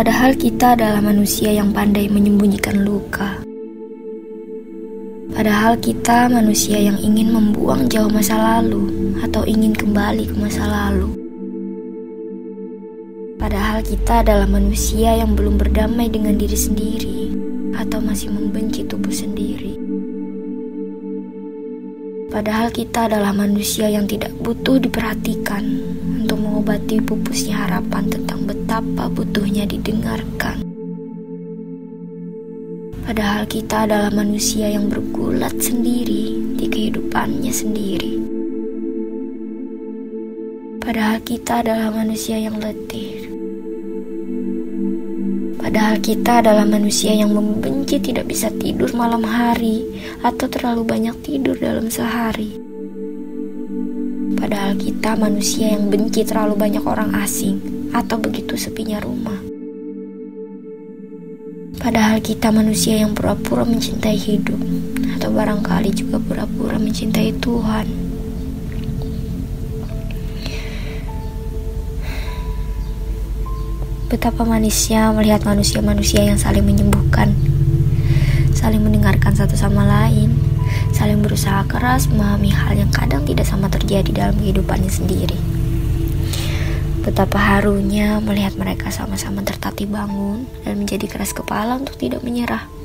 Padahal kita adalah manusia yang pandai menyembunyikan luka. Padahal kita manusia yang ingin membuang jauh masa lalu atau ingin kembali ke masa lalu. Padahal kita adalah manusia yang belum berdamai dengan diri sendiri atau masih membenci tubuh sendiri. Padahal kita adalah manusia yang tidak butuh diperhatikan untuk mengobati pupusnya harapan tentang betapa butuhnya didengarkan. Padahal kita adalah manusia yang bergulat sendiri di kehidupannya sendiri. Padahal kita adalah manusia yang letih. Padahal kita adalah manusia yang membenci tidak bisa tidur malam hari atau terlalu banyak tidur dalam sehari. Padahal kita manusia yang benci terlalu banyak orang asing atau begitu sepinya rumah. Padahal kita manusia yang pura-pura mencintai hidup atau barangkali juga pura-pura mencintai Tuhan. Betapa manisnya melihat manusia-manusia yang saling menyembuhkan, saling mendengarkan satu sama lain, saling berusaha keras memahami hal yang kadang tidak sama terjadi dalam kehidupannya sendiri. Betapa harunya melihat mereka sama-sama tertatih bangun dan menjadi keras kepala untuk tidak menyerah.